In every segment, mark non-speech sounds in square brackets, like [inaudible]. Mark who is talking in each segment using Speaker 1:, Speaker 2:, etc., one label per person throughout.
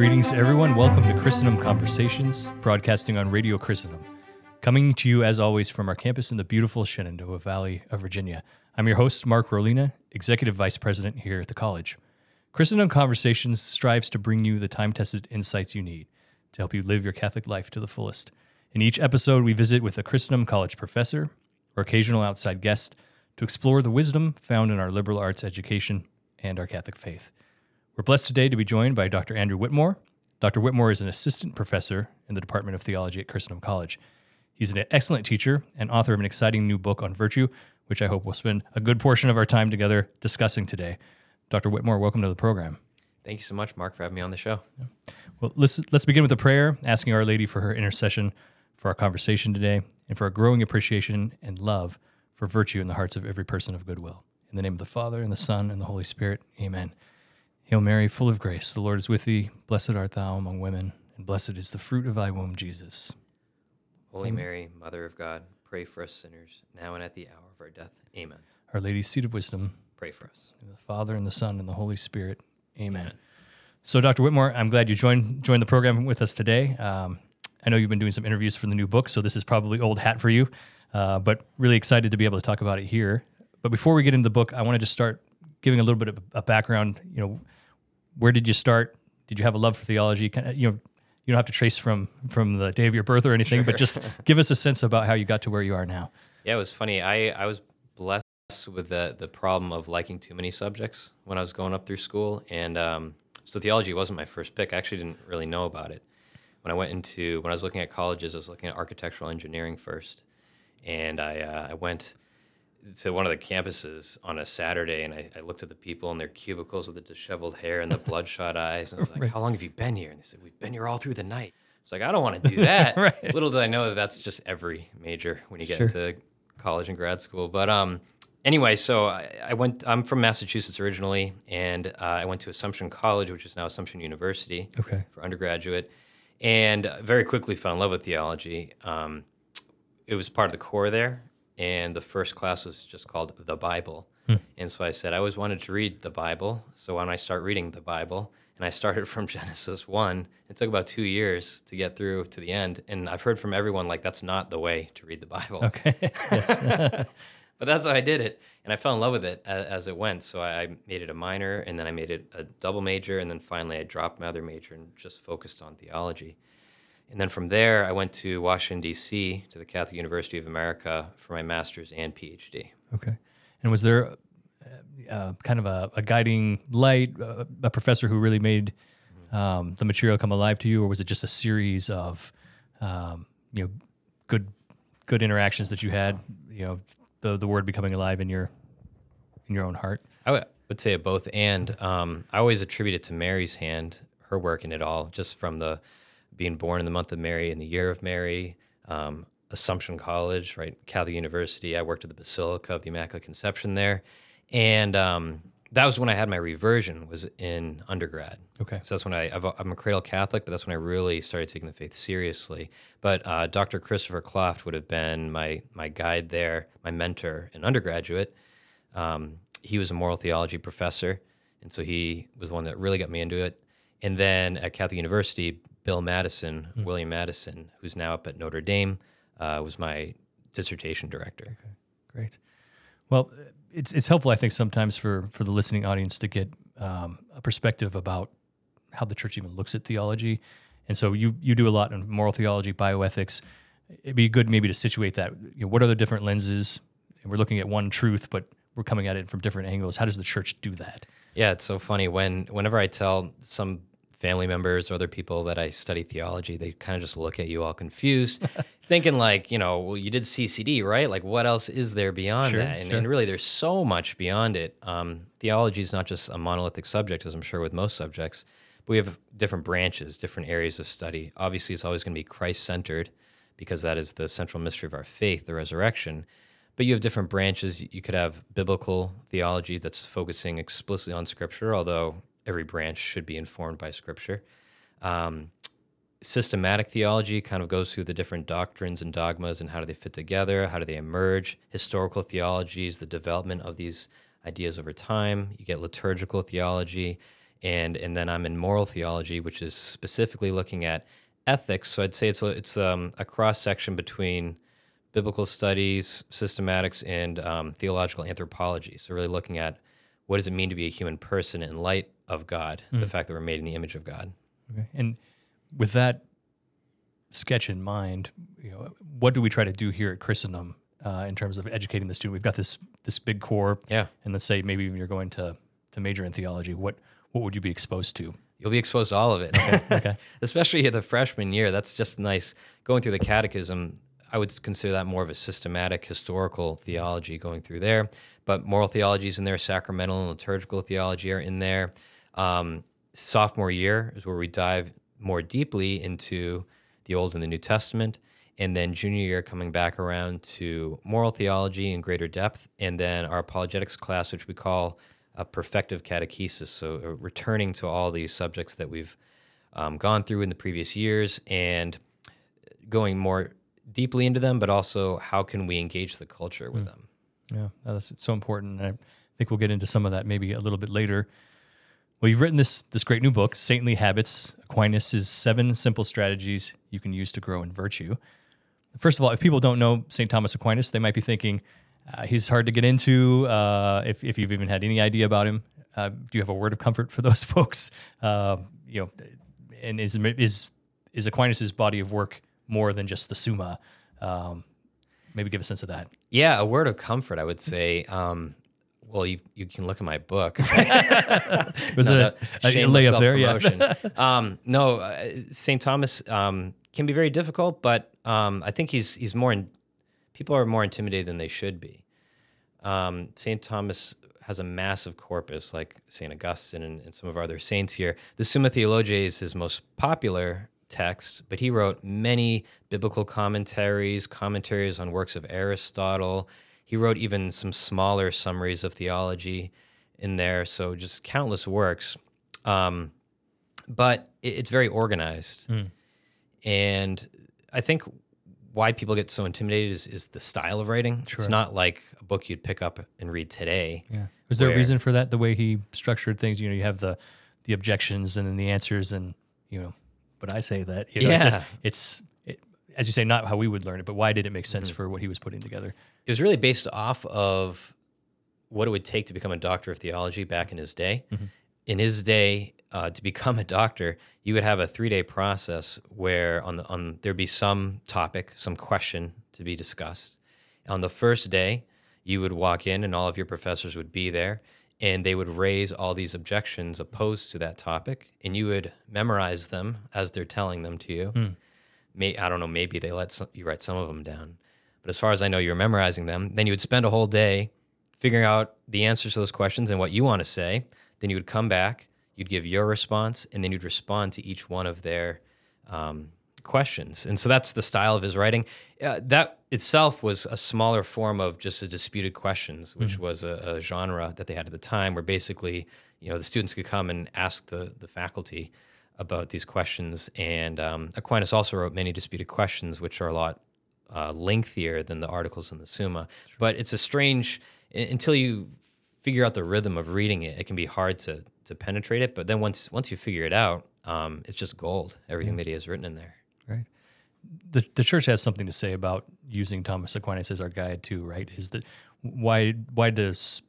Speaker 1: Greetings everyone. Welcome to Christendom Conversations, broadcasting on Radio Christendom. Coming to you, as always, from our campus in the beautiful Shenandoah Valley of Virginia. I'm your host, Mark Rohlena, Executive Vice President here at the college. Christendom Conversations strives to bring you the time tested insights you need to help you live your Catholic life to the fullest. In each episode, we visit with a Christendom College professor or occasional outside guest to explore the wisdom found in our liberal arts education and our Catholic faith. We're blessed today to be joined by Dr. Andrew Whitmore. Dr. Whitmore is an assistant professor in the Department of Theology at Christendom College. He's an excellent teacher and author of an exciting new book on virtue, which I hope we'll spend a good portion of our time together discussing today. Dr. Whitmore, welcome to the program.
Speaker 2: Thank you so much, Mark, for having me on the show.
Speaker 1: Well, let's, let's begin with a prayer, asking Our Lady for her intercession for our conversation today and for a growing appreciation and love for virtue in the hearts of every person of goodwill. In the name of the Father, and the Son, and the Holy Spirit, amen. Hail Mary, full of grace, the Lord is with thee. Blessed art thou among women, and blessed is the fruit of thy womb, Jesus.
Speaker 2: Holy Mary, Mother of God, pray for us sinners, now and at the hour of our death. Amen.
Speaker 1: Our Lady's seat of wisdom,
Speaker 2: Pray for us.
Speaker 1: in the Father, and the Son, and the Holy Spirit, amen. So, Dr. Whitmore, I'm glad you joined joined the program with us today. Um, I know you've been doing some interviews for the new book, so this is probably old hat for you, uh, but really excited to be able to talk about it here. But before we get into the book, I want to just start giving a little bit of a background. You know, where did you start? Did you have a love for theology? Kind of, you know, you don't have to trace from from the day of your birth or anything, but just [laughs] give us a sense about how you got to where you are now.
Speaker 2: Yeah, it was funny. I, I was blessed with the, the problem of liking too many subjects when I was going up through school. And um, so theology wasn't my first pick. I actually didn't really know about it. When I went into, when I was looking at colleges, I was looking at architectural engineering first. And I, uh, I went to one of the campuses on a Saturday and I, I looked at the people in their cubicles with the disheveled hair and the [laughs] bloodshot eyes. And I was like, How long have you been here? And they said, We've been here all through the night. It's like, I don't want to do [laughs] that.
Speaker 1: Right.
Speaker 2: Little did I know that that's just every major when you get
Speaker 1: Sure.
Speaker 2: into college and grad school. But um, anyway, so I, I went, I'm from Massachusetts originally, and uh, I went to Assumption College, which is now Assumption University
Speaker 1: Okay.
Speaker 2: for undergraduate, and very quickly fell in love with theology. Um, it was part of the core there, and the first class was just called the Bible. Hmm. And so I said I always wanted to read the Bible, so why don't I start reading the Bible? And I started from [laughs] Genesis one. It took about two years to get through to the end, and I've heard from everyone like that's not the way to read the Bible.
Speaker 1: Okay. [laughs] [laughs]
Speaker 2: But that's how I did it, and I fell in love with it as, as it went. So I made it a minor, and then I made it a double major, and then finally I dropped my other major and just focused on theology. And then from there, I went to Washington D.C. to the Catholic University of America for my master's and PhD.
Speaker 1: Okay. And was there uh, uh, kind of a, a guiding light, uh, a professor who really made um, the material come alive to you, or was it just a series of um, you know good good interactions that you had? You know, the the word becoming alive in your in your own heart.
Speaker 2: I would, would say both, and um, I always attribute it to Mary's hand, her work in it all, just from the being born in the month of Mary and the year of Mary, um, Assumption College, right, Catholic University. I worked at the Basilica of the Immaculate Conception there, and um, that was when I had my reversion. Was in undergrad.
Speaker 1: Okay.
Speaker 2: So that's when I I've, I'm a cradle Catholic, but that's when I really started taking the faith seriously. But uh, Dr. Christopher Klofft would have been my my guide there, my mentor, an undergraduate. Um, he was a moral theology professor, and so he was the one that really got me into it. And then at Catholic University, Bill Mattison, William Mattison, who's now up at Notre Dame, uh, was my dissertation director.
Speaker 1: Great. Well, it's it's helpful, I think, sometimes for for the listening audience to get um, a perspective about how the church even looks at theology. And so you you do a lot in moral theology, bioethics. It'd be good maybe to situate that. You know, what are the different lenses? And we're looking at one truth, but we're coming at it from different angles. How does the church do that?
Speaker 2: Yeah, it's so funny when whenever I tell some family members or other people that I study theology, they kind of just look at you all confused, [laughs] thinking like, you know, well, you did CCD, right? Like, what else is there beyond
Speaker 1: Sure,
Speaker 2: that? And,
Speaker 1: sure.
Speaker 2: and really, there's so much beyond it. Um, theology is not just a monolithic subject, as I'm sure with most subjects, but we have different branches, different areas of study. Obviously, it's always going to be Christ centered because that is the central mystery of our faith, the resurrection. But you have different branches. You could have biblical theology that's focusing explicitly on Scripture, although every branch should be informed by Scripture. Um, systematic theology kind of goes through the different doctrines and dogmas and how do they fit together, how do they emerge. Historical theology is the development of these ideas over time. You get liturgical theology, and and then I'm in moral theology, which is specifically looking at ethics. So I'd say it's a, it's um, a cross section between biblical studies, systematics, and um, theological anthropology. So really looking at what does it mean to be a human person in light of God, the fact that we're made in the image of God.
Speaker 1: Okay. And with that sketch in mind, you know, what do we try to do here at Christendom uh, in terms of educating the student? We've got this this big core,
Speaker 2: Yeah.
Speaker 1: and let's say maybe you're going to to major in theology. What what would you be exposed to?
Speaker 2: You'll be exposed to all of it.
Speaker 1: Okay. [laughs]
Speaker 2: Especially the freshman year. That's just nice. Going through the catechism, I would consider that more of a systematic historical theology going through there. But moral theology is in there, sacramental and liturgical theology are in there. Um, sophomore year is where we dive more deeply into the Old and the New Testament. And then junior year, coming back around to moral theology in greater depth. And then our apologetics class, which we call a perfective catechesis. So, returning to all these subjects that we've um, gone through in the previous years and going more deeply into them, but also how can we engage the culture with them?
Speaker 1: Yeah, that's so important. I think we'll get into some of that maybe a little bit later. Well, you've written this this great new book, Saintly Habits: Aquinas' Seven Simple Strategies You Can Use to Grow in Virtue. First of all, if people don't know St. Thomas Aquinas, they might be thinking uh, he's hard to get into. Uh, if if you've even had any idea about him, uh, do you have a word of comfort for [laughs] those folks? Uh, you know, and is is is Aquinas' body of work more than just the Summa? Um, maybe give a sense of that.
Speaker 2: Yeah, a word of comfort, I would say. Um, well, you you can look at my book. [laughs]
Speaker 1: It [laughs] was
Speaker 2: No,
Speaker 1: a,
Speaker 2: that-
Speaker 1: a
Speaker 2: shameless
Speaker 1: layup there, yeah. [laughs]
Speaker 2: um, no, uh, St. Thomas um, can be very difficult, but um, I think he's he's more. In, people are more intimidated than they should be. Um, St. Thomas has a massive corpus, like St. Augustine and, and some of our other saints here. The Summa Theologiae is his most popular text, but he wrote many biblical commentaries, commentaries on works of Aristotle. He wrote even some smaller summaries of theology in there, so just countless works. Um, but it, it's very organized. And I think why people get so intimidated is, is the style of writing. It's not like a book you'd pick up and read today.
Speaker 1: Yeah. Was there a reason for that? The way he structured things, you know, you have the the objections and then the answers, and you know, but I say that, you know, it's, just,
Speaker 2: Yeah.
Speaker 1: it's it, as you say, not how we would learn it, but why did it make sense
Speaker 2: Mm-hmm.
Speaker 1: for what he was putting together?
Speaker 2: It was really based off of what it would take to become a doctor of theology back in his day. In his day, uh, to become a doctor, you would have a three-day process where on the on there'd be some topic, some question to be discussed. On the first day, you would walk in, and all of your professors would be there, and they would raise all these objections opposed to that topic, and you would memorize them as they're telling them to you. May, I don't know, maybe they let some, you write some of them down. But as far as I know, you're memorizing them. Then you would spend a whole day figuring out the answers to those questions and what you want to say. Then you would come back, you'd give your response, and then you'd respond to each one of their um, questions. And so that's the style of his writing. Uh, that itself was a smaller form of just a disputed questions, which was a, a genre that they had at the time, where basically, you know, the students could come and ask the the faculty about these questions. And um, Aquinas also wrote many disputed questions, which are a lot uh, lengthier than the articles in the Summa. But it's a strange until you figure out the rhythm of reading it. It can be hard to to penetrate it. But then once once you figure it out, um, it's just gold. Everything that he has written in there.
Speaker 1: Right. The the church has something to say about using Thomas Aquinas as our guide too, right? Is that why why does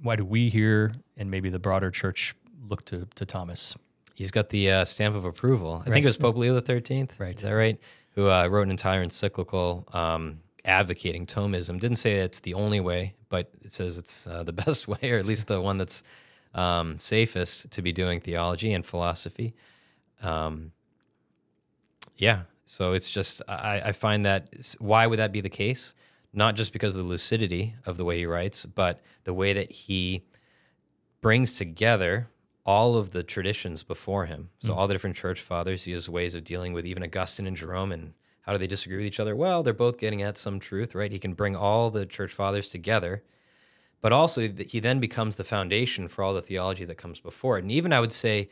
Speaker 1: why do we here and maybe the broader church look to to Thomas?
Speaker 2: He's got the uh, stamp of approval. I
Speaker 1: Right.
Speaker 2: think it was Pope Leo the Thirteenth.
Speaker 1: Right.
Speaker 2: Is that right? Who uh, wrote an entire encyclical um, advocating Thomism. Didn't say it's the only way, but it says it's uh, the [laughs] best way, or at least the one that's um, safest to be doing theology and philosophy. Um, yeah. So it's just I, I find that why would that be the case? Not just because of the lucidity of the way he writes, but the way that he brings together all of the traditions before him. So all the different church fathers, he has ways of dealing with even Augustine and Jerome and how do they disagree with each other? Well, they're both getting at some truth, right? He can bring all the church fathers together. But also he then becomes the foundation for all the theology that comes before it. And even I would say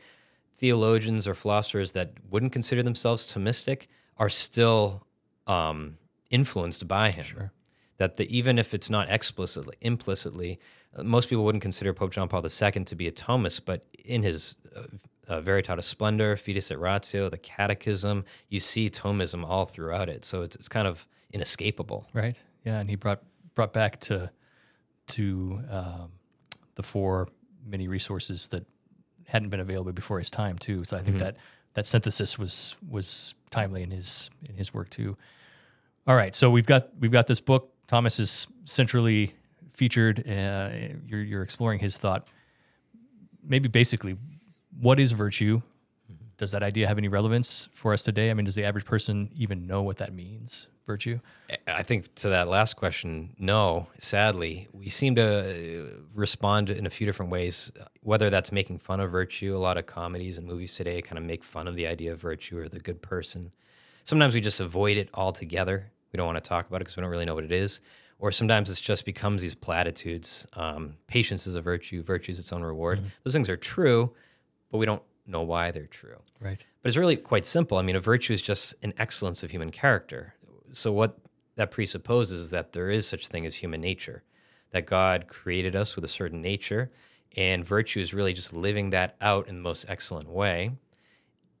Speaker 2: theologians or philosophers that wouldn't consider themselves Thomistic are still um, influenced by him. That That the, even if it's not explicitly, implicitly, most people wouldn't consider Pope John Paul II to be a Thomist, but in his uh, uh, Veritatis Splendor, Fides et Ratio, the Catechism, you see Thomism all throughout it. So it's, it's kind of inescapable.
Speaker 1: Right. Yeah, and he brought brought back to to um, the fore many resources that hadn't been available before his time too. So I think that that synthesis was was timely in his in his work too. All right, so we've got we've got this book. Thomas is centrally featured. Uh, you're you're exploring his thought. Maybe basically, what is virtue? Does that idea have any relevance for us today? I mean, does the average person even know what that means? Virtue.
Speaker 2: I think to that last question, no. Sadly, we seem to uh, respond in a few different ways. Whether that's making fun of virtue, a lot of comedies and movies today kind of make fun of the idea of virtue or the good person. Sometimes we just avoid it altogether. We don't want to talk about it because we don't really know what it is. Or sometimes it just becomes these platitudes. Um, patience is a virtue. Virtue is its own reward. Those things are true, but we don't know why they're true.
Speaker 1: Right.
Speaker 2: But it's really quite simple. I mean, a virtue is just an excellence of human character. So what that presupposes is that there is such thing as human nature, that God created us with a certain nature, and virtue is really just living that out in the most excellent way.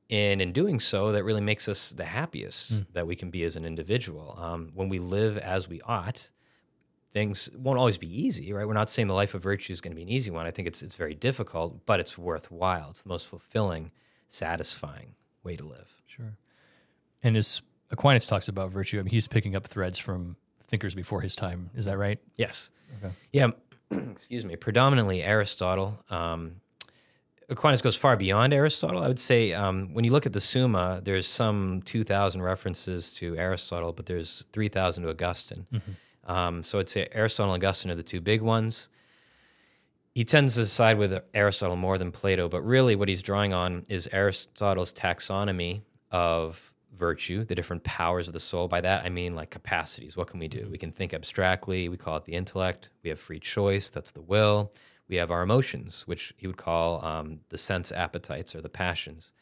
Speaker 2: And in doing so, that really makes us the happiest that we can be as an individual. Um, when we live as we ought, things won't always be easy, right? We're not saying the life of virtue is going to be an easy one. I think it's it's very difficult, but it's worthwhile. It's the most fulfilling, satisfying way to live.
Speaker 1: Sure. And as Aquinas talks about virtue, I mean, he's picking up threads from thinkers before his time. Is that right?
Speaker 2: Yes.
Speaker 1: Okay.
Speaker 2: Yeah. [clears throat] excuse me. Predominantly Aristotle. Um, Aquinas goes far beyond Aristotle. I would say um, when you look at the Summa, there's some 2,000 references to Aristotle, but there's 3,000 to Augustine. Um, so I'd say Aristotle and Augustine are the two big ones. He tends to side with Aristotle more than Plato, but really what he's drawing on is Aristotle's taxonomy of virtue, the different powers of the soul. By that, I mean like capacities. What can we do? We can think abstractly. We call it the intellect. We have free choice. That's the will. We have our emotions, which he would call um, the sense appetites or the passions.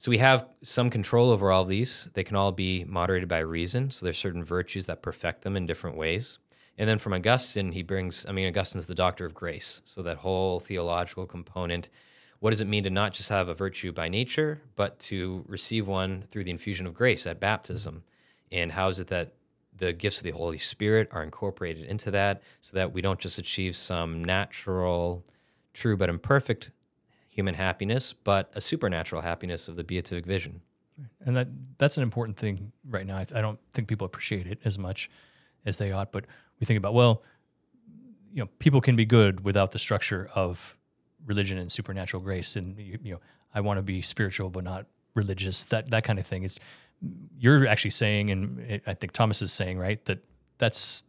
Speaker 2: So we have some control over all these. They can all be moderated by reason. So there's certain virtues that perfect them in different ways. And then from Augustine, he brings, I mean, Augustine's the doctor of grace. So that whole theological component. What does it mean to not just have a virtue by nature, but to receive one through the infusion of grace at baptism? And how is it that the gifts of the Holy Spirit are incorporated into that so that we don't just achieve some natural, true, but imperfect human happiness, but a supernatural happiness of the beatific vision?
Speaker 1: And that that's an important thing right now. I, I don't think people appreciate it as much as they ought, but we think about well, you know, people can be good without the structure of religion and supernatural grace, and you, you know, I want to be spiritual but not religious. That that kind of thing is. You're actually saying, and I think Thomas is saying, right, that that's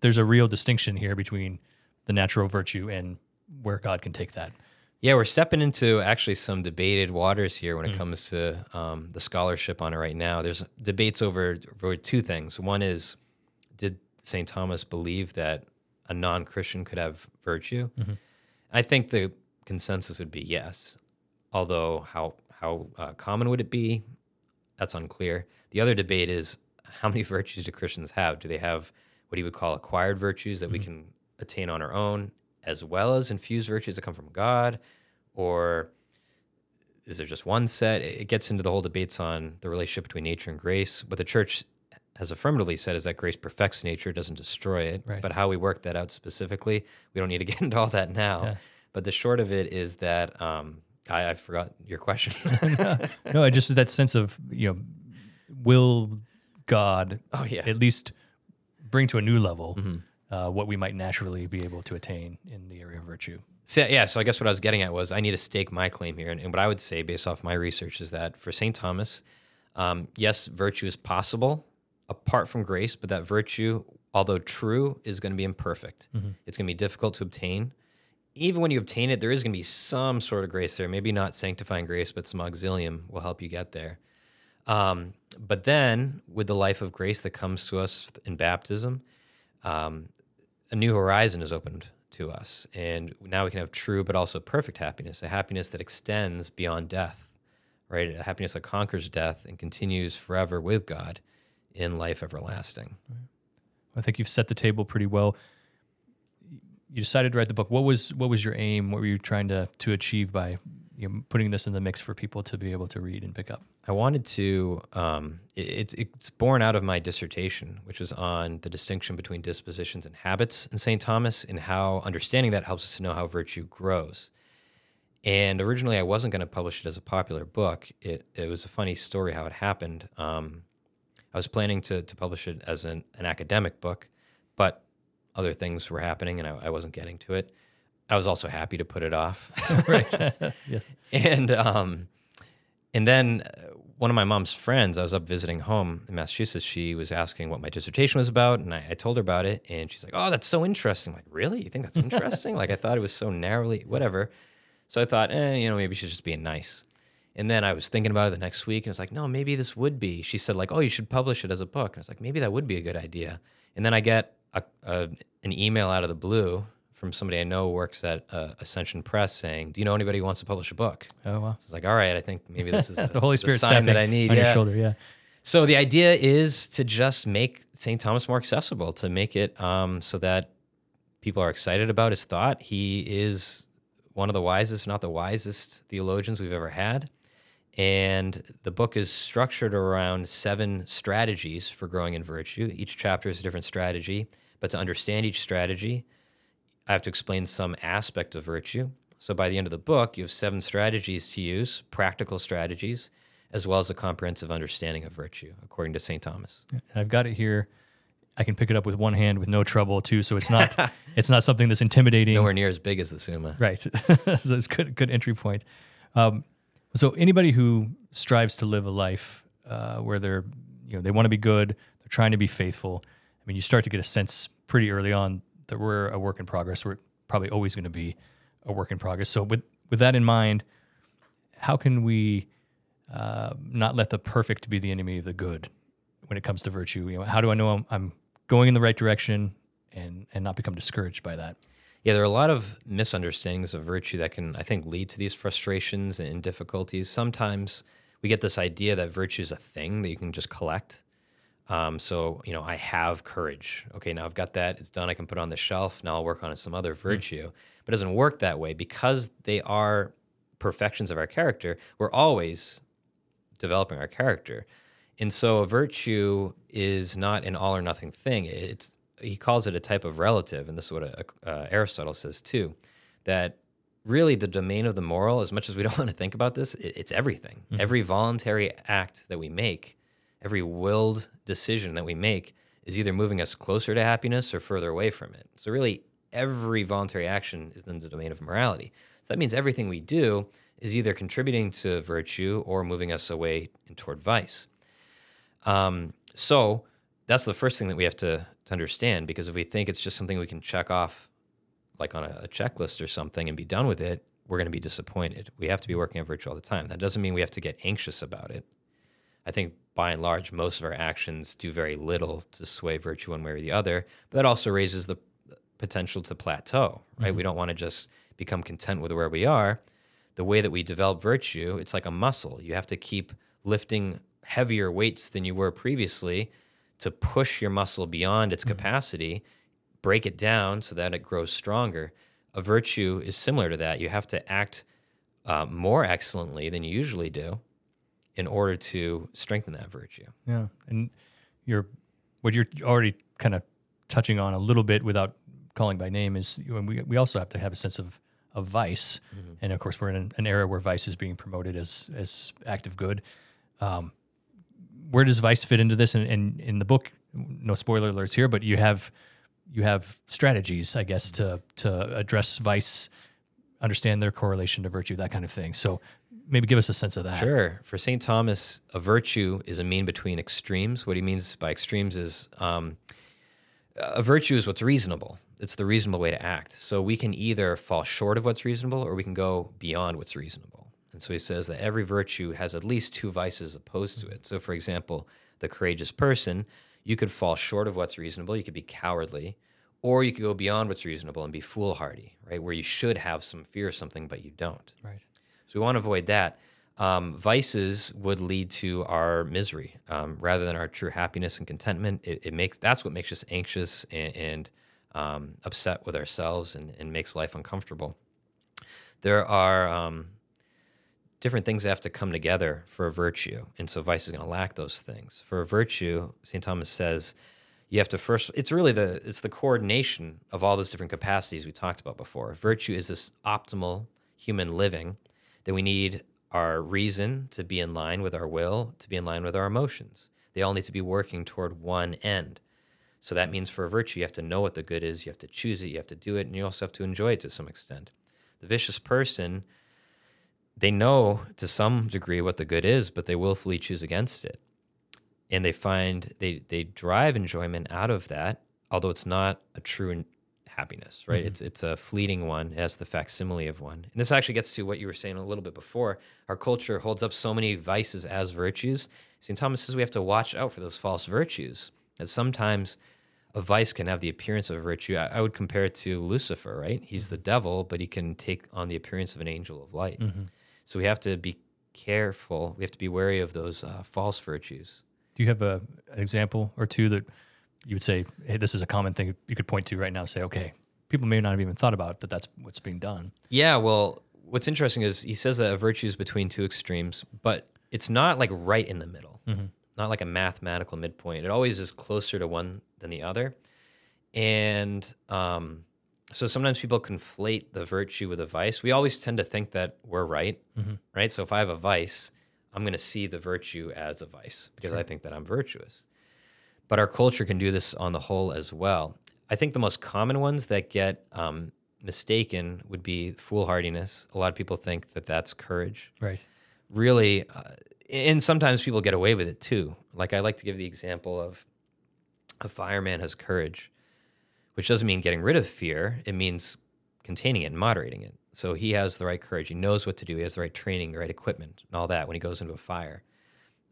Speaker 1: there's a real distinction here between the natural virtue and where God can take that.
Speaker 2: Yeah, we're stepping into actually some debated waters here when it comes to um, the scholarship on it right now. There's debates over, over two things. One is, did St. Thomas believe that a non Christian could have virtue? I think the consensus would be yes, although how, how uh, common would it be? That's unclear. The other debate is how many [laughs] virtues do Christians have? Do they have what he would call acquired virtues that we can attain on our own, as well as infused virtues that come from God? Or is there just one set? It gets into the whole debates on the relationship between nature and grace. What the church has affirmatively said is that grace perfects nature, doesn't destroy it.
Speaker 1: Right.
Speaker 2: But how we work that out specifically, we don't need to [laughs] get into all that now.
Speaker 1: Yeah.
Speaker 2: But the short of it is that um, I, I forgot your question. [laughs]
Speaker 1: no, I just that sense of you know, will God
Speaker 2: oh yeah,
Speaker 1: at least bring to a new level uh, what we might naturally be able to attain in the area of virtue.
Speaker 2: So, yeah, so I guess what I was getting at was I need to stake my claim here. And, and what I would say, based off my research, is that for St. Thomas, um, yes, virtue is possible apart from grace, but that virtue, although true, is going to be imperfect. It's going to be difficult to obtain. Even when you obtain it, there is going to be some sort of grace there. Maybe not sanctifying grace, but some auxilium will help you get there. Um, but then, with the life of grace that comes to us in baptism, um, a new horizon is opened to us. And now we can have true but also perfect happiness, a happiness that extends beyond death, right? A happiness that conquers death and continues forever with God in life everlasting.
Speaker 1: I think you've set the table pretty well. You decided to write the book. What was what was your aim? What were you trying to to achieve by you know, putting this in the mix for people to be able to read and pick up?
Speaker 2: I wanted to. Um, it, it's it's born out of my dissertation, which was on the distinction between dispositions and habits in St. Thomas, and how understanding that helps us to know how virtue grows. And originally, I wasn't going to publish it as a popular book. It it was a funny story how it happened. Um, I was planning to to publish it as an, an academic book, but other things were happening, and I, I wasn't getting to it. I was also happy to put it off. [laughs] [laughs]
Speaker 1: right. [laughs] yes.
Speaker 2: And um, and then one of my mom's friends, I was up visiting home in Massachusetts. She was asking what my dissertation was about, and I, I told her about it, and she's like, "Oh, that's so interesting." I'm like, really? You think that's interesting? like, I [laughs] thought it was so narrowly whatever. So I thought, eh, you know, maybe she's just being nice. And then I was thinking about it the next week, and I was like, no, maybe this would be. She said, like, oh, you should publish it as a book. And I was like, maybe that would be a good idea. And then I get a, a, an email out of the blue from somebody I know works at uh, Ascension Press saying, "Do you know anybody who wants to publish a book?"
Speaker 1: Oh wow!
Speaker 2: So it's like, all right, I think maybe this is [laughs]
Speaker 1: the Holy Spirit
Speaker 2: sign that I need
Speaker 1: on
Speaker 2: yeah.
Speaker 1: your shoulder. Yeah.
Speaker 2: So the idea is to just make St. Thomas more accessible, to make it um, so that people are excited about his thought. He is one of the wisest, not the wisest theologians we've ever had. And the book is structured around seven strategies for growing in virtue. Each chapter is a different strategy, but to understand each strategy, I have to explain some aspect of virtue. So by the end of the book, you have seven strategies to use, practical strategies, as well as a comprehensive understanding of virtue, according to St. Thomas.
Speaker 1: And I've got it here. I can pick it up with one hand with no trouble too. So it's not [laughs] it's not something that's intimidating.
Speaker 2: Nowhere near as big as the Summa.
Speaker 1: Right. [laughs] so it's good good entry point. Um, so anybody who strives to live a life uh, where they're you know they want to be good, they're trying to be faithful. I mean, you start to get a sense pretty early on that we're a work in progress. We're probably always going to be a work in progress. So with with that in mind, how can we uh, not let the perfect be the enemy of the good when it comes to virtue? You know, how do I know I'm, I'm going in the right direction and and not become discouraged by that?
Speaker 2: Yeah, there are a lot of misunderstandings of virtue that can, I think, lead to these frustrations and difficulties. Sometimes we get this idea that virtue is a thing that you can just collect. Um, so, you know, I have courage. Okay, now I've got that. It's done. I can put it on the shelf. Now I'll work on some other virtue. Mm. But it doesn't work that way because they are perfections of our character. We're always developing our character. And so a virtue is not an all or nothing thing. It's he calls it a type of relative, and this is what a, uh, Aristotle says too, that really the domain of the moral, as much as we [laughs] don't want to think about this, it, it's everything. Mm-hmm. Every voluntary act that we make every willed decision that we make is either moving us closer to happiness or further away from it. So, really, every voluntary action is in the domain of morality. So, that means everything we do is either contributing to virtue or moving us away toward vice. Um, so, that's the first thing that we have to, to understand because if we think it's just something we can check off, like on a, a checklist or something, and be done with it, we're going to be disappointed. We have to be working on virtue all the time. That doesn't mean we have to get anxious about it. I think by and large, most of our actions do very little to sway virtue one way or the other. But that also raises the potential to plateau, right? Mm-hmm. We don't want to just become content with where we are. The way that we develop virtue, it's like a muscle. You have to keep lifting heavier weights than you were previously to push your muscle beyond its mm-hmm. capacity, break it down so that it grows stronger. A virtue is similar to that. You have to act uh, more excellently than you usually do in order to strengthen that virtue.
Speaker 1: Yeah, and you're what you're already kind of touching on a little bit without calling by name is we we also have to have a sense of of vice, mm-hmm. and of course we're in an, an, era where vice is being promoted as as active good. Um, where does vice fit into this? And, and in the book, no spoiler alerts here, but you have you have strategies, I guess, to to address vice, understand their correlation to virtue, that kind of thing. So maybe give us a sense of that.
Speaker 2: Sure. For St. Thomas, a virtue is a mean between extremes. What he means by extremes is um, a virtue is what's reasonable. It's the reasonable way to act. So we can either fall short of what's reasonable or we can go beyond what's reasonable. And so he says that every virtue has at least two vices opposed to it. So, for example, the courageous person, you could fall short of what's reasonable. You could be cowardly, or you could go beyond what's reasonable and be foolhardy, right? Where you should have some fear of something, but you don't.
Speaker 1: Right.
Speaker 2: So we want to avoid that. um, vices would lead to our misery um, rather than our true happiness and contentment. It, it makes that's what makes us anxious and, and um, upset with ourselves and, and, makes life uncomfortable. There are um, different things that have to come together for a virtue, and so vice is going to lack those things. For a virtue, St. Thomas says you have to first it's really the it's the coordination of all those different capacities we talked about before virtue is this optimal human living that we need our reason to be in line with our will to be in line with our emotions. They all need to be working toward one end. So that means for a virtue you have to know what the good is you have to choose it you have to do it and you also have to enjoy it to some extent. The vicious person they know to some degree what the good is but they willfully choose against it. And they find they they drive enjoyment out of that, although it's not a true happiness, right? Mm-hmm. It's it's a fleeting one. It has the facsimile of one. And this actually gets to what you were saying a little bit before. Our culture holds up so many vices as virtues. St. Thomas says we have to watch out for those false virtues. That sometimes a vice can have the appearance of a virtue. I, I would compare it to Lucifer, right? He's mm-hmm. the devil, but he can take on the appearance of an angel of light. Mm-hmm. So we have to be careful. We have to be wary of those uh, false virtues.
Speaker 1: Do you have a, an example or two that you would say, hey, this is a common thing you could point to right now? Say, okay, people may not have even thought about that. That's what's being done.
Speaker 2: Yeah. Well, what's interesting is he says that a virtue is between two extremes, but it's not like right in the middle, mm-hmm. not like a mathematical midpoint. It always is closer to one than the other. And um, so sometimes people conflate the virtue with a vice. We always tend to think that we're right, mm-hmm. right? So if I have a vice, I'm going to see the virtue as a vice because sure. I think that I'm virtuous. But our culture can do this on the whole as well. I think the most common ones that get um, mistaken would be foolhardiness. A lot of people think that that's courage.
Speaker 1: Right.
Speaker 2: Really, uh, and sometimes people get away with it too. Like I like to give the example of a fireman has courage, which doesn't mean getting rid of fear. It means containing it and moderating it. So he has the right courage. He knows what to do. He has the right training, the right equipment, and all that when he goes into a fire.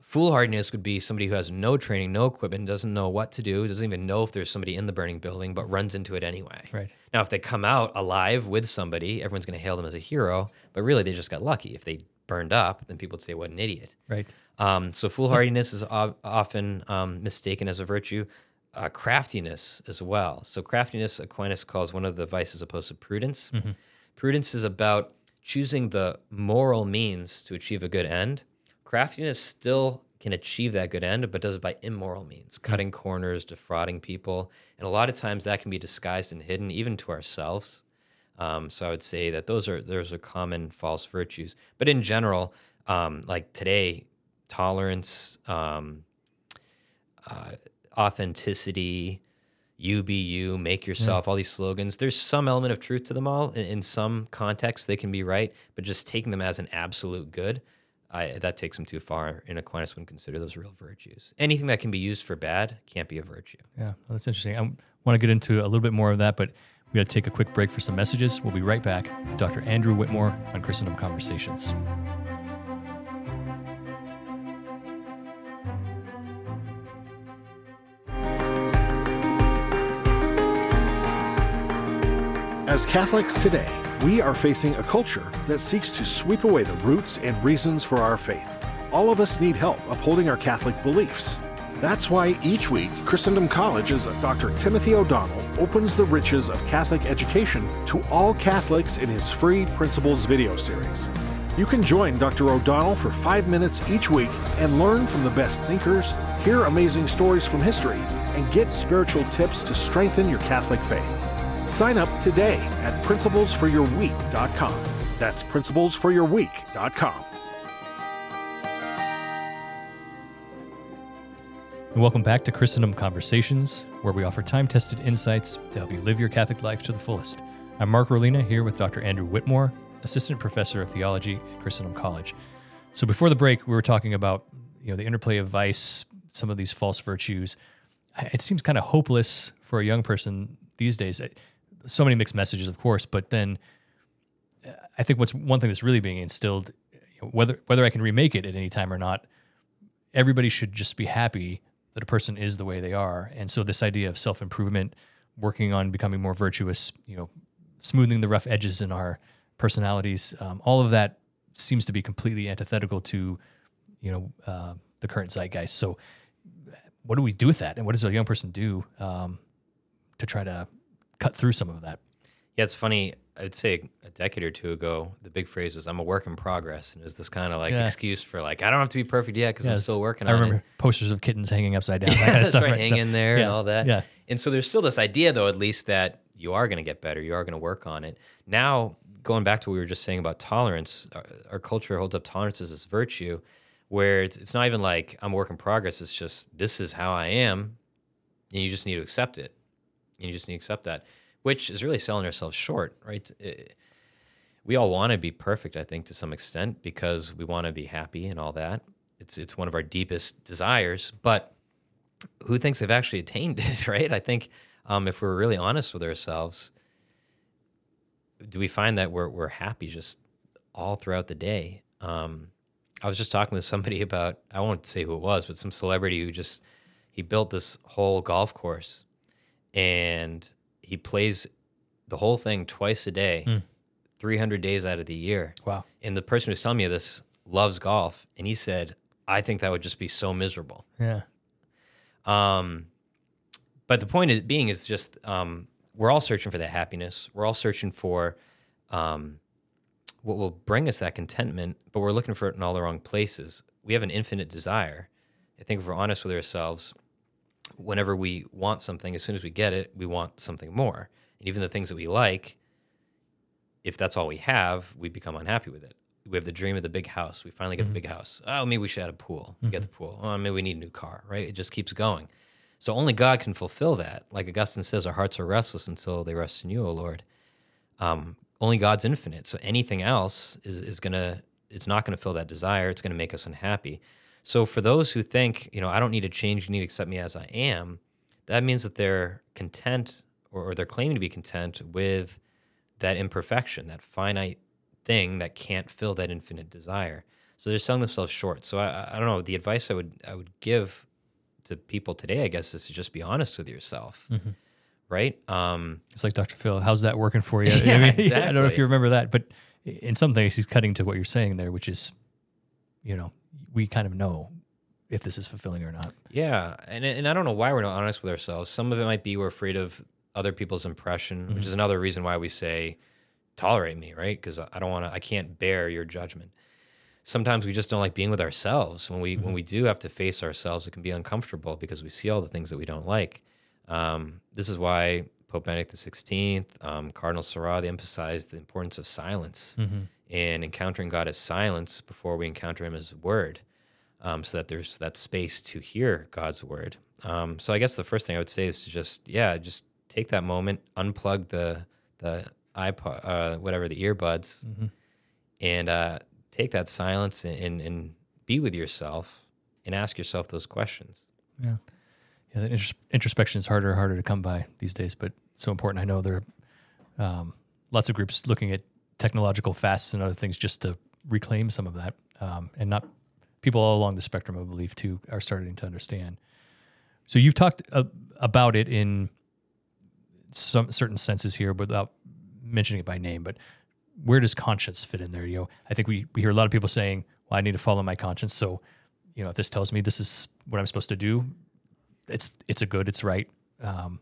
Speaker 2: Foolhardiness would be somebody who has no training, no equipment, doesn't know what to do, doesn't even know if there's somebody in the burning building, but runs into it anyway.
Speaker 1: Right.
Speaker 2: Now, if they come out alive with somebody, everyone's going to hail them as a hero, but really they just got lucky. If they burned up, then people would say, what an idiot.
Speaker 1: Right.
Speaker 2: Um, so foolhardiness is o- often um, mistaken as a virtue. Uh, craftiness as well. So craftiness, Aquinas calls one of the vices opposed to prudence. Mm-hmm. Prudence is about choosing the moral means to achieve a good end. Craftiness still can achieve that good end, but does it by immoral means, hmm. cutting corners, defrauding people. And a lot of times that can be disguised and hidden, even to ourselves. Um, so I would say that those are those are common false virtues. But in general, um, like today, tolerance, um, uh, authenticity, you be you, make yourself, yeah. all these slogans. There's some element of truth to them all. In, in, some contexts, they can be right, but just taking them as an absolute good, I, that takes them too far. And Aquinas wouldn't consider those real virtues. Anything that can be used for bad can't be a virtue.
Speaker 1: Yeah, that's interesting. I want to get into a little bit more of that, but we got to take a quick break for some messages. We'll be right back with Dr. Andrew Whitmore on Christendom Conversations.
Speaker 3: As Catholics today, we are facing a culture that seeks to sweep away the roots and reasons for our faith. All of us need help upholding our Catholic beliefs. That's why each week, Christendom College's Dr. Timothy O'Donnell opens the riches of Catholic education to all Catholics in his free Principles video series. You can join Dr. O'Donnell for five minutes each week and learn from the best thinkers, hear amazing stories from history, and get spiritual tips to strengthen your Catholic faith. Sign up today at principlesforyourweek.com. That's principlesforyourweek.com.
Speaker 1: And welcome back to Christendom Conversations, where we offer time tested insights to help you live your Catholic life to the fullest. I'm Mark Rohlena here with Dr. Andrew Whitmore, Assistant Professor of Theology at Christendom College. So before the break, we were talking about you know the interplay of vice, some of these false virtues. It seems kind of hopeless for a young person these days so many mixed messages, of course, but then I think what's one thing that's really being instilled, whether whether I can remake it at any time or not, everybody should just be happy that a person is the way they are, and so this idea of self improvement, working on becoming more virtuous, you know, smoothing the rough edges in our personalities, um, all of that seems to be completely antithetical to, you know, uh, the current zeitgeist. So, what do we do with that, and what does a young person do um, to try to cut through some of that?
Speaker 2: Yeah, it's funny. I'd say a decade or two ago, the big phrase was "I'm a work in progress," and it was this kind of like
Speaker 1: Yeah.
Speaker 2: excuse for like I don't have to be perfect yet because I'm still working
Speaker 1: I
Speaker 2: on
Speaker 1: remember
Speaker 2: it.
Speaker 1: posters of kittens hanging upside down. [laughs] that kind of stuff,
Speaker 2: right,
Speaker 1: right?
Speaker 2: hang
Speaker 1: So,
Speaker 2: in there
Speaker 1: yeah,
Speaker 2: and all that.
Speaker 1: Yeah.
Speaker 2: And so there's still this idea, though, at least that you are going to get better. You are going to work on it. Now, going back to what we were just saying about tolerance, our, our culture holds up tolerance as this virtue, where it's, it's not even like I'm a work in progress. It's just this is how I am, and you just need to accept it. You just need to accept that, which is really selling ourselves short, right? It- we all want to be perfect, I think, to some extent, because we want to be happy and all that. It's it's one of our deepest desires, but who thinks they've actually attained [laughs] it, right? I think um, if we're really honest with ourselves, do we find that we're we're happy just all throughout the day? Um, I was just talking with somebody [laughs] about I won't say who it was, but some celebrity who just he built this whole golf course, and he plays the whole thing twice a day, three hundred days out of the year.
Speaker 1: Wow.
Speaker 2: And the person who's telling me this loves golf, and he said, "I think that would just be so miserable."
Speaker 1: Yeah.
Speaker 2: Um, but the point is, being is just um, we're all searching for that happiness. We're all searching for um, what will bring us that contentment, but we're looking for it in all the wrong places. We have an infinite desire. I think if we're honest with ourselves, whenever we want something, as soon as we get it, we want something more. And even the things that we like, if that's all we have, we become unhappy with it. We have the dream of the big house. We finally get the big house. Oh, maybe we should add a pool. We get the pool. Oh, maybe we need a new car, right? It just keeps going. So only God can fulfill that. Like Augustine says, our hearts are restless until they rest in you, O Lord. Um, only God's infinite. So anything else is, is gonna it's not gonna fill that desire. It's gonna make us unhappy. So for those who think, you know, I don't need to change, you need to accept me as I am, that means that they're content or, or they're claiming to be content with that imperfection, that finite thing that can't fill that infinite desire. So they're selling themselves short. So I, I- don't know. The advice I would I would give to people today, I guess, is to just be honest with yourself, right? Um,
Speaker 1: It's like Dr. Phil. How's that working for you? [laughs]
Speaker 2: Yeah,
Speaker 1: I, mean, [laughs] I don't know if you remember that, but in some things, he's cutting to what you're saying there, which is, you know, we kind of know if this is fulfilling or not.
Speaker 2: Yeah, and and I don't know why we're not honest with ourselves. Some of it might be we're afraid of other people's impression, which is another reason why we say tolerate me, right? Because I don't want to, I can't bear your judgment. Sometimes we just don't like being with ourselves. When we when we do have to face ourselves, it can be uncomfortable because we see all the things that we don't like. Um, this is why Pope Benedict XVI, um, Cardinal they emphasized the importance of silence and encountering God as silence before we encounter Him as Word um, so that there's that space to hear God's word. Um, so I guess the first thing I would say is to just yeah, just take that moment, unplug the the iPod, uh, whatever the earbuds, and uh, take that silence and, and and be with yourself and ask yourself those questions.
Speaker 1: Yeah. Yeah. That intros- introspection is harder and harder to come by these days, but so important. I know there are um, lots of groups looking at technological fasts and other things just to reclaim some of that. Um, and not people all along the spectrum of belief too are starting to understand. So you've talked uh, about it in some certain senses here without mentioning it by name, but where does conscience fit in there? You know, I think we, we hear a lot of people saying, well, I need to follow my conscience. So, you know, if this tells me this is what I'm supposed to do, it's, it's a good, it's right. Um,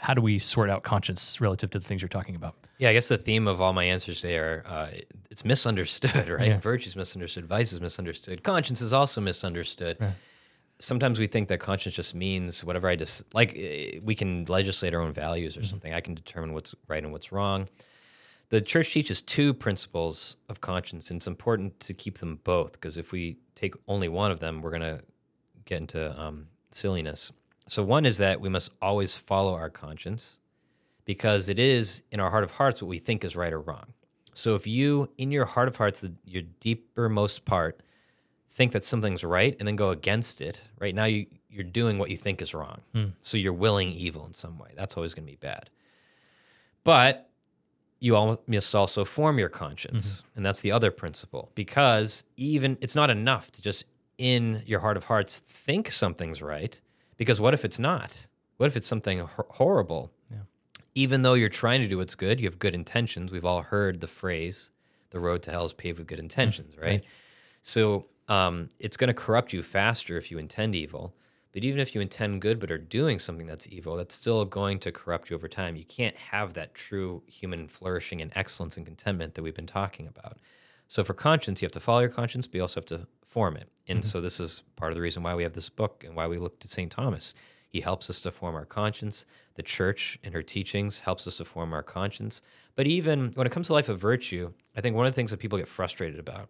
Speaker 1: how do we sort out conscience relative to the things you're talking about?
Speaker 2: Yeah, I guess the theme of all my answers there, uh, it's misunderstood, [laughs] right?
Speaker 1: Yeah.
Speaker 2: Virtue's misunderstood, vice is misunderstood, conscience is also misunderstood. Sometimes we think that conscience just means whatever I just like. eh, We can legislate our own values or something. I can determine what's right and what's wrong. The church teaches two principles of conscience, and it's important to keep them both because if we take only one of them, we're going to get into um, silliness. So, one is that we must always follow our conscience because it is in our heart of hearts what we think is right or wrong. So if you, in your heart of hearts, the, your deepermost part, think that something's right and then go against it, right now you, you're doing what you think is wrong. Hmm. So you're willing evil in some way. That's always going to be bad. But you must also form your conscience. Mm-hmm. And that's the other principle because even it's not enough to just in your heart of hearts think something's right because what if it's not? What if it's something hor- horrible? even though you're trying to do what's good, you have good intentions. We've all heard the phrase, the road to hell is paved with good intentions, right? So um, it's going to corrupt you faster if you intend evil. But even if you intend good but are doing something that's evil, that's still going to corrupt you over time. You can't have that true human flourishing and excellence and contentment that we've been talking about. So for conscience, you have to follow your conscience, but you also have to form it. And mm-hmm. so this is part of the reason why we have this book and why we looked at St. Thomas. He helps us to form our conscience. The church and her teachings helps us to form our conscience. But even when it comes to life of virtue, I think one of the things that people get frustrated about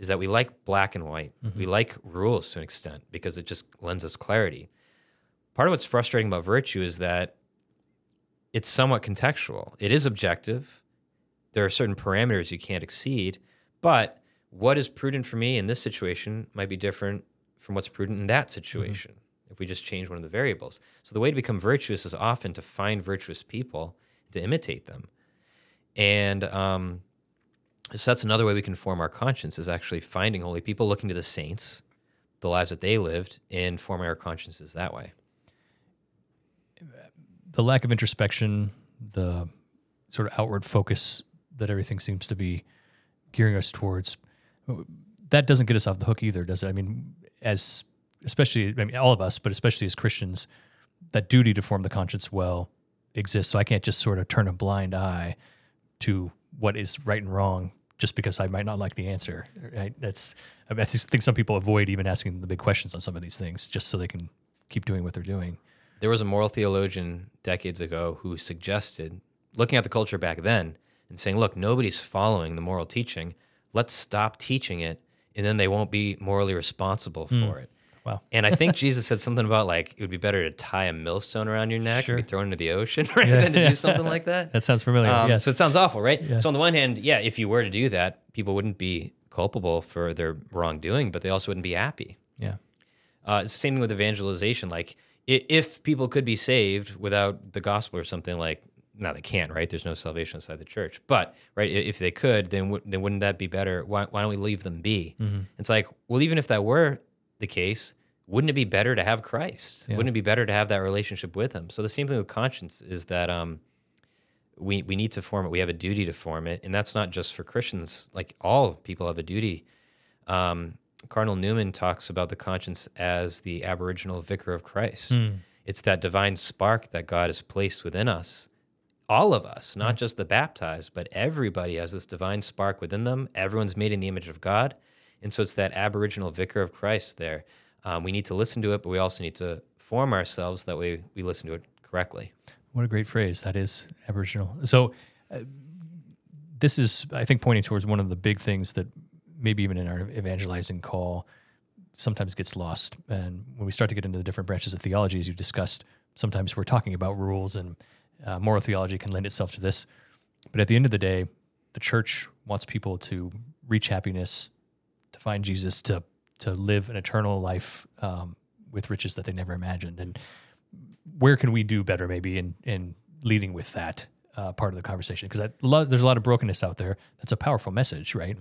Speaker 2: is that we like black and white. Mm-hmm. We like rules to an extent because it just lends us clarity. Part of what's frustrating about virtue is that it's somewhat contextual. It is objective. There are certain parameters you can't exceed, but what is prudent for me in this situation might be different from what's prudent in that situation if we just change one of the variables. So the way to become virtuous is often to find virtuous people, to imitate them. And um, so that's another way we can form our conscience is actually finding holy people, looking to the saints, the lives that they lived, and forming our consciences that way.
Speaker 1: the lack of introspection, the sort of outward focus that everything seems to be gearing us towards, that doesn't get us off the hook either, does it? I mean, as especially, I mean, all of us, but especially as Christians, that duty to form the conscience well exists. So I can't just sort of turn a blind eye to what is right and wrong just because I might not like the answer. That's I, mean, I think some people avoid even asking the big questions on some of these things just so they can keep doing what they're doing.
Speaker 2: There was a moral theologian decades ago who suggested, looking at the culture back then and saying, look, nobody's following the moral teaching. Let's stop teaching it, and then they won't be morally responsible for it.
Speaker 1: Wow.
Speaker 2: And I think [laughs] Jesus said something about like it would be better to tie a millstone around your neck
Speaker 1: Sure.
Speaker 2: and be thrown into the ocean [laughs] rather than to do something [laughs] like that.
Speaker 1: That sounds familiar.
Speaker 2: Um,
Speaker 1: yes.
Speaker 2: So it sounds awful, right? So on the one hand, yeah, if you were to do that, people wouldn't be culpable for their wrongdoing, but they also wouldn't be happy.
Speaker 1: yeah.
Speaker 2: Uh, it's the same thing with evangelization. Like, if people could be saved without the gospel or something, like, now they can't, right? There's no salvation inside the church. But, right, if they could, then, w- then wouldn't that be better? Why, why don't we leave them be? It's like, well, even if that were the case, wouldn't it be better to have Christ? Wouldn't it be better to have that relationship with Him? So the same thing with conscience is that um, we we need to form it. We have a duty to form it, and that's not just for Christians. Like all people have a duty. Um, Cardinal Newman talks about the conscience as the aboriginal vicar of Christ. It's that divine spark that God has placed within us. All of us, not just the baptized, but everybody has this divine spark within them. Everyone's made in the image of God. And so it's that aboriginal vicar of Christ there. Um, we need to listen to it, but we also need to form ourselves that way we listen to it correctly.
Speaker 1: What a great phrase that is Aboriginal. So, uh, this is, I think, pointing towards one of the big things that maybe even in our evangelizing call sometimes gets lost. And when we start to get into the different branches of theology, as you've discussed, sometimes we're talking about rules and uh, moral theology can lend itself to this. But at the end of the day, the church wants people to reach happiness, to find Jesus, to to live an eternal life um, with riches that they never imagined. And where can we do better maybe in in leading with that uh, part of the conversation because there's a lot of brokenness out there that's a powerful message right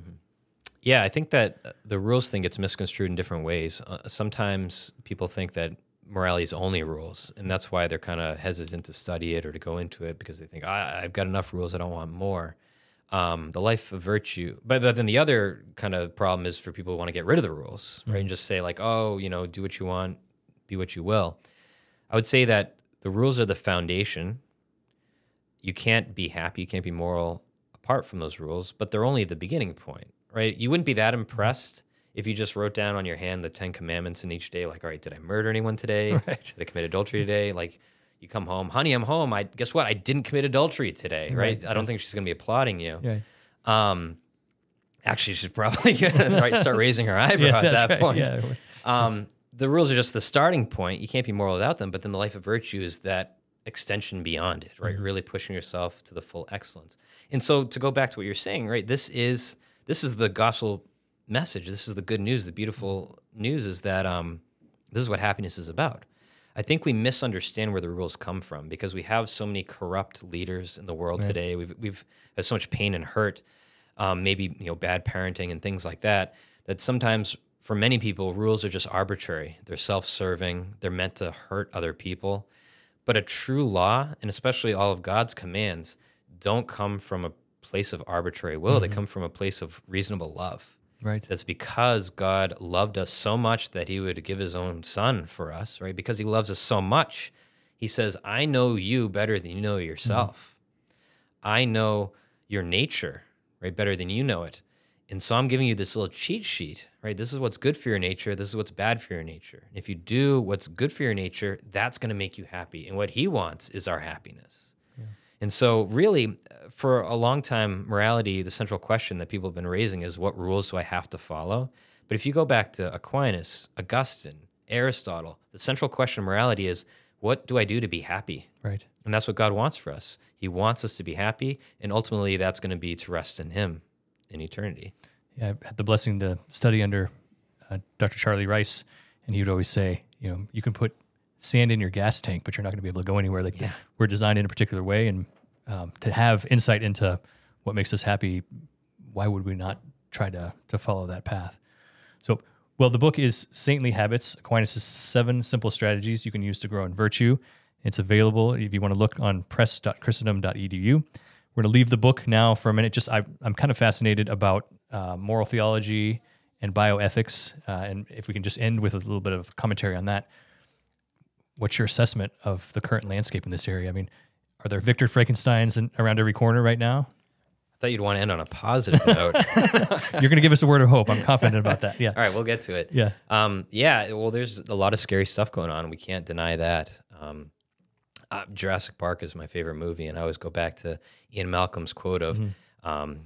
Speaker 2: Yeah, I think that the rules thing gets misconstrued in different ways. Uh, sometimes people think that morality is only rules, and that's why they're kind of hesitant to study it or to go into it because they think I, I've got enough rules, I don't want more. Um, the life of virtue, but but then the other kind of problem is for people who want to get rid of the rules, right, and just say like, oh, you know, do what you want, be what you will. I would say that the rules are the foundation. You can't be happy, you can't be moral apart from those rules, but they're only the beginning point, right? You wouldn't be that impressed if you just wrote down on your hand the 10 commandments in each day, like, all right, did I murder anyone today? [laughs]
Speaker 1: Right.
Speaker 2: Did I commit adultery today? Like, you come home, honey, I'm home. I guess what? I didn't commit adultery today, right?
Speaker 1: Right,
Speaker 2: I don't
Speaker 1: yes.
Speaker 2: think she's gonna be applauding you.
Speaker 1: yeah
Speaker 2: Um, actually, she's probably [laughs] gonna right, start raising her eyebrow at that
Speaker 1: right,
Speaker 2: point.
Speaker 1: yeah.
Speaker 2: Um, the rules are just the starting point. You can't be moral without them. But then the life of virtue is that extension beyond it, right? Really pushing yourself to the full excellence. And so to go back to what you're saying, right? This is this is the gospel message. This is the good news. The beautiful news is that um, this is what happiness is about. I think we misunderstand where the rules come from because we have so many corrupt leaders in the world today. We've we've had so much pain and hurt, um, maybe you know bad parenting and things like that. That sometimes for many people, rules are just arbitrary. They're self-serving. They're meant to hurt other people. But a true law, and especially all of God's commands, don't come from a place of arbitrary will. They come from a place of reasonable love.
Speaker 1: Right.
Speaker 2: That's because God loved us so much that he would give his own son for us, right? Because he loves us so much. He says, I know you better than you know mm-hmm. yourself. I know your nature, right, better than you know it. And so I'm giving you this little cheat sheet, right? This is what's good for your nature. This is what's bad for your nature. And if you do what's good for your nature, that's going to make you happy. And what he wants is our happiness. And so, really, uh, for a long time, morality, the central question that people have been raising is what rules do I have to follow? But if you go back to Aquinas, Augustine, Aristotle, the central question of morality is what do I do to be happy?
Speaker 1: Right.
Speaker 2: And that's what God wants for us. He wants us to be happy. And ultimately, that's going to be to rest in Him in eternity.
Speaker 1: Yeah, I had the blessing to study under uh, Dr. Charlie Rice, and he would always say, you know, you can put sand in your gas tank, but you're not going to be able to go anywhere. Like the- we're designed in a particular way, and um, to have insight into what makes us happy, why would we not try to to follow that path? So, well, the book is Saintly Habits: Aquinas' Seven Simple Strategies You Can Use to Grow in Virtue. It's available if you want to look on press.christendom.edu. We're going to leave the book now for a minute. Just I, I'm kind of fascinated about uh, moral theology and bioethics, uh, and if we can just end with a little bit of commentary on that. What's your assessment of the current landscape in this area? I mean, are there Victor Frankenstein's in, around every corner right now?
Speaker 2: I thought you'd want to end on a positive note. [laughs]
Speaker 1: You're going to give us a word of hope. I'm confident about that. Yeah.
Speaker 2: All right, we'll get to it.
Speaker 1: Yeah.
Speaker 2: Um, yeah. Well, there's a lot of scary stuff going on. We can't deny that. Um, uh, Jurassic Park is my favorite movie, and I always go back to Ian Malcolm's quote of, um,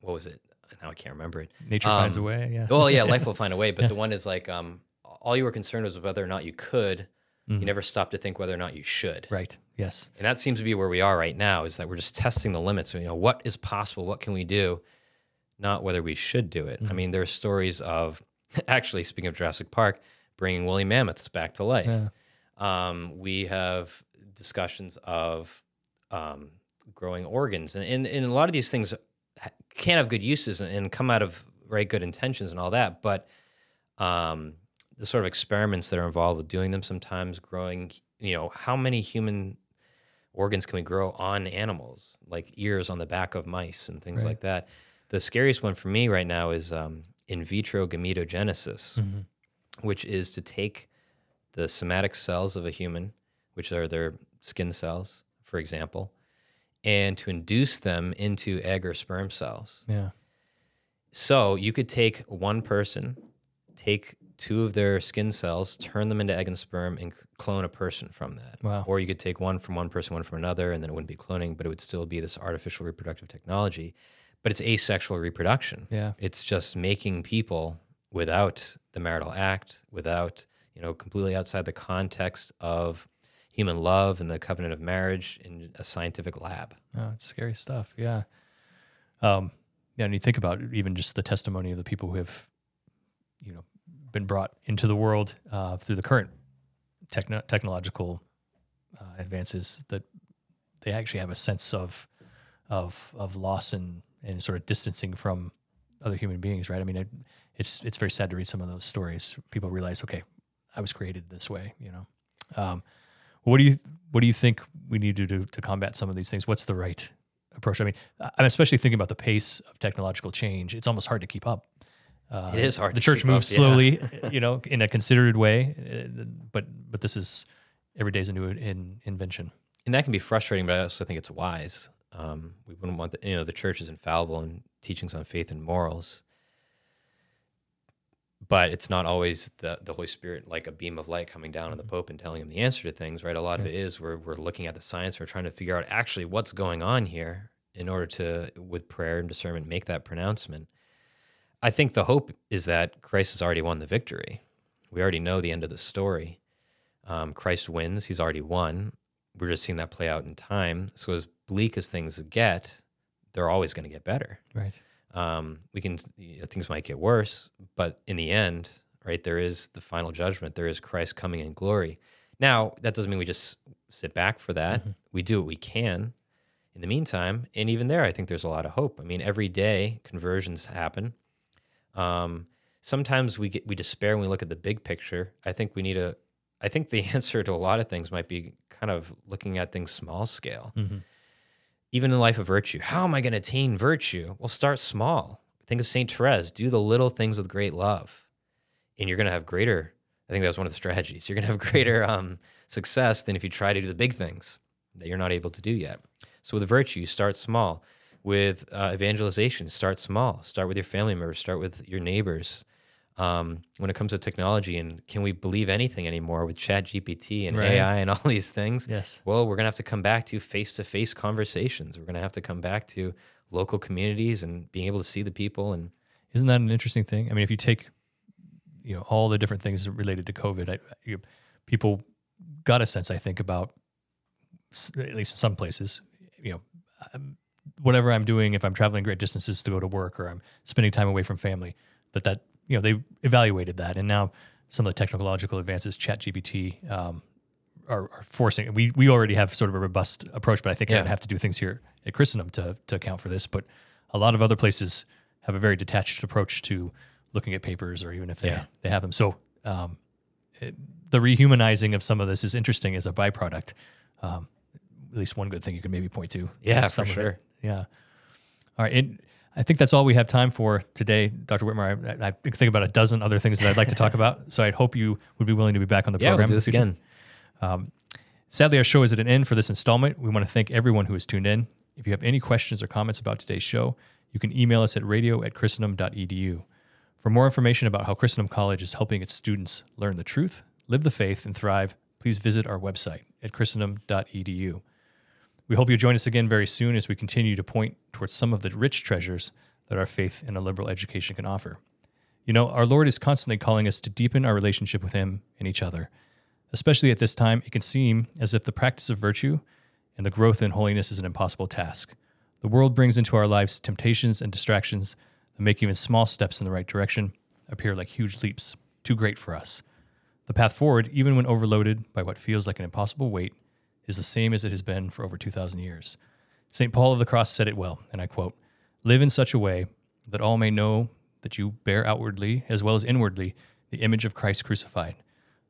Speaker 2: what was it? Now I can't remember it.
Speaker 1: Nature finds a
Speaker 2: Um,
Speaker 1: way. Yeah.
Speaker 2: Well, yeah, life [laughs] will find a way. But the one is like, um, all you were concerned was whether or not you could. You never stop to think whether or not you should.
Speaker 1: Right. Yes.
Speaker 2: And that seems to be where we are right now. Is that we're just testing the limits. You know, what is possible? What can we do? Not whether we should do it. I mean, there are stories of, [laughs] actually, speaking of Jurassic Park, bringing woolly mammoths back to life. Um, we have discussions of um, growing organs, and, and, and a lot of these things can have good uses and, and come out of right good intentions and all that, but um, the sort of experiments that are involved with doing them sometimes growing you know how many human organs can we grow on animals like ears on the back of mice and things like that? The scariest one for me right now is um, in vitro gametogenesis which is to take the somatic cells of a human which are their skin cells for example and to induce them into egg or sperm cells.
Speaker 1: Yeah.
Speaker 2: so you could take one person, take two of their skin cells, turn them into egg and sperm, and clone a person from that.
Speaker 1: Wow.
Speaker 2: Or you could take one from one person, one from another, and then it wouldn't be cloning, but it would still be this artificial reproductive technology. But it's asexual reproduction.
Speaker 1: Yeah.
Speaker 2: It's just making people without the marital act, without, you know, completely outside the context of human love and the covenant of marriage in a scientific lab.
Speaker 1: Oh, it's scary stuff. Yeah. Um, yeah, and you think about even just the testimony of the people who have, you know, been brought into the world uh, through the current techno- technological uh, advances that they actually have a sense of of of loss and and sort of distancing from other human beings, right? I mean, it, it's it's very sad to read some of those stories. People realize, okay, I was created this way, you know. Um, what do you what do you think we need to do to combat some of these things? What's the right approach? I mean, I'm especially thinking about the pace of technological change. It's almost hard to keep up.
Speaker 2: It is hard.
Speaker 1: The
Speaker 2: to
Speaker 1: church
Speaker 2: keep up,
Speaker 1: moves
Speaker 2: yeah.
Speaker 1: slowly, [laughs] you know, in a considered way, uh, but but this is every day's a new in, invention.
Speaker 2: and that can be frustrating, but I also think it's wise. Um, we wouldn't want the you know the church is infallible in teachings on faith and morals, but it's not always the the Holy Spirit like a beam of light coming down on the Pope and telling him the answer to things. Right, a lot of it is we're we're looking at the science, we're trying to figure out actually what's going on here in order to with prayer and discernment make that pronouncement. I think the hope is that Christ has already won the victory. We already know the end of the story. Um, Christ wins; He's already won we're just seeing that play out in time. So as bleak as things get, they're always going to get better.
Speaker 1: Right.
Speaker 2: Um, we can you know, things might get worse, but in the end, right, there is the final judgment. There is Christ coming in glory. Now that doesn't mean we just sit back for that. We do what we can. In the meantime, and even there, I think there's a lot of hope. I mean, every day conversions happen. Um, sometimes we get we despair when we look at the big picture. I think we need a I think the [laughs] answer to a lot of things might be kind of looking at things small scale. even in the life of virtue, how am I going to attain virtue? Well, start small. Think of St. Therese. Do the little things with great love, and you're going to have greater. I think that was one of the strategies. You're going to have [laughs] greater um, success than if you try to do the big things that you're not able to do yet. So with virtue, start small. With uh, evangelization, start small. Start with your family members. Start with your neighbors. Um, when it comes to technology, and can we believe anything anymore with Chat GPT and
Speaker 1: Right.
Speaker 2: AI and [laughs] all these things?
Speaker 1: Yes.
Speaker 2: Well, we're gonna have to come back to face-to-face conversations. We're gonna have to come back to local communities and being able to see the people and
Speaker 1: Isn't that an interesting thing? I mean, if you take, you know, all the different things related to COVID, I, you, people got a sense, I think, about at least in some places, you know, um, whatever I'm doing, if I'm traveling great distances to go to work or I'm spending time away from family, that that you know they evaluated that, and now some of the technological advances, ChatGPT, um, are, are forcing. We we already have sort of a robust approach, but I think I
Speaker 2: Yeah.
Speaker 1: would have to do things here at Christendom to to account for this. But a lot of other places have a very detached approach to looking at papers, or even if they
Speaker 2: Yeah.
Speaker 1: they have them. So um, it, the rehumanizing of some of this is interesting as a byproduct. Um, at least one good thing you can maybe point to.
Speaker 2: Yeah, for sure.
Speaker 1: Yeah. All right. And I think that's all we have time for today, Dr. Whitmore. I, I think about a dozen other things that I'd like to talk [laughs] about. So I'd hope you would be willing to be back on the
Speaker 2: yeah, we'll
Speaker 1: program.
Speaker 2: do
Speaker 1: in
Speaker 2: this again.
Speaker 1: Um, sadly, our show is at an end for this installment. We want to thank everyone who has tuned in. If you have any questions or comments about today's show, you can email us at radio at christendom.edu. For more information about how Christendom College is helping its students learn the truth, live the faith, and thrive, please visit our website at christendom.edu. We hope you'll join us again very soon as we continue to point towards some of the rich treasures that our faith and a liberal education can offer. You know, our Lord is constantly calling us to deepen our relationship with Him and each other. Especially at this time, it can seem as if the practice of virtue and the growth in holiness is an impossible task. The world brings into our lives temptations and distractions that make even small steps in the right direction appear like huge leaps, too great for us. The path forward, even when overloaded by what feels like an impossible weight, is the same as it has been for over 2,000 years. St. Paul of the Cross said it well, and I quote Live in such a way that all may know that you bear outwardly as well as inwardly the image of Christ crucified,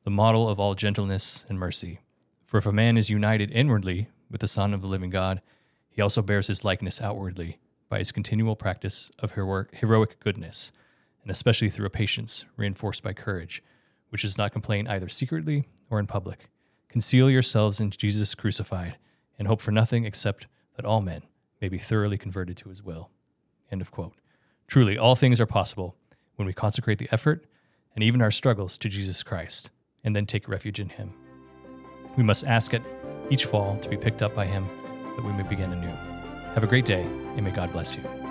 Speaker 1: the model of all gentleness and mercy. For if a man is united inwardly with the Son of the living God, he also bears his likeness outwardly by his continual practice of heroic, goodness, and especially through a patience reinforced by courage, which does not complain either secretly or in public. Conceal yourselves in Jesus crucified, and hope for nothing except that all men may be thoroughly converted to his will. End of quote. Truly, all things are possible when we consecrate the effort and even our struggles to Jesus Christ, and then take refuge in him. We must ask at each fall to be picked up by him that we may begin anew. Have a great day, and may God bless you.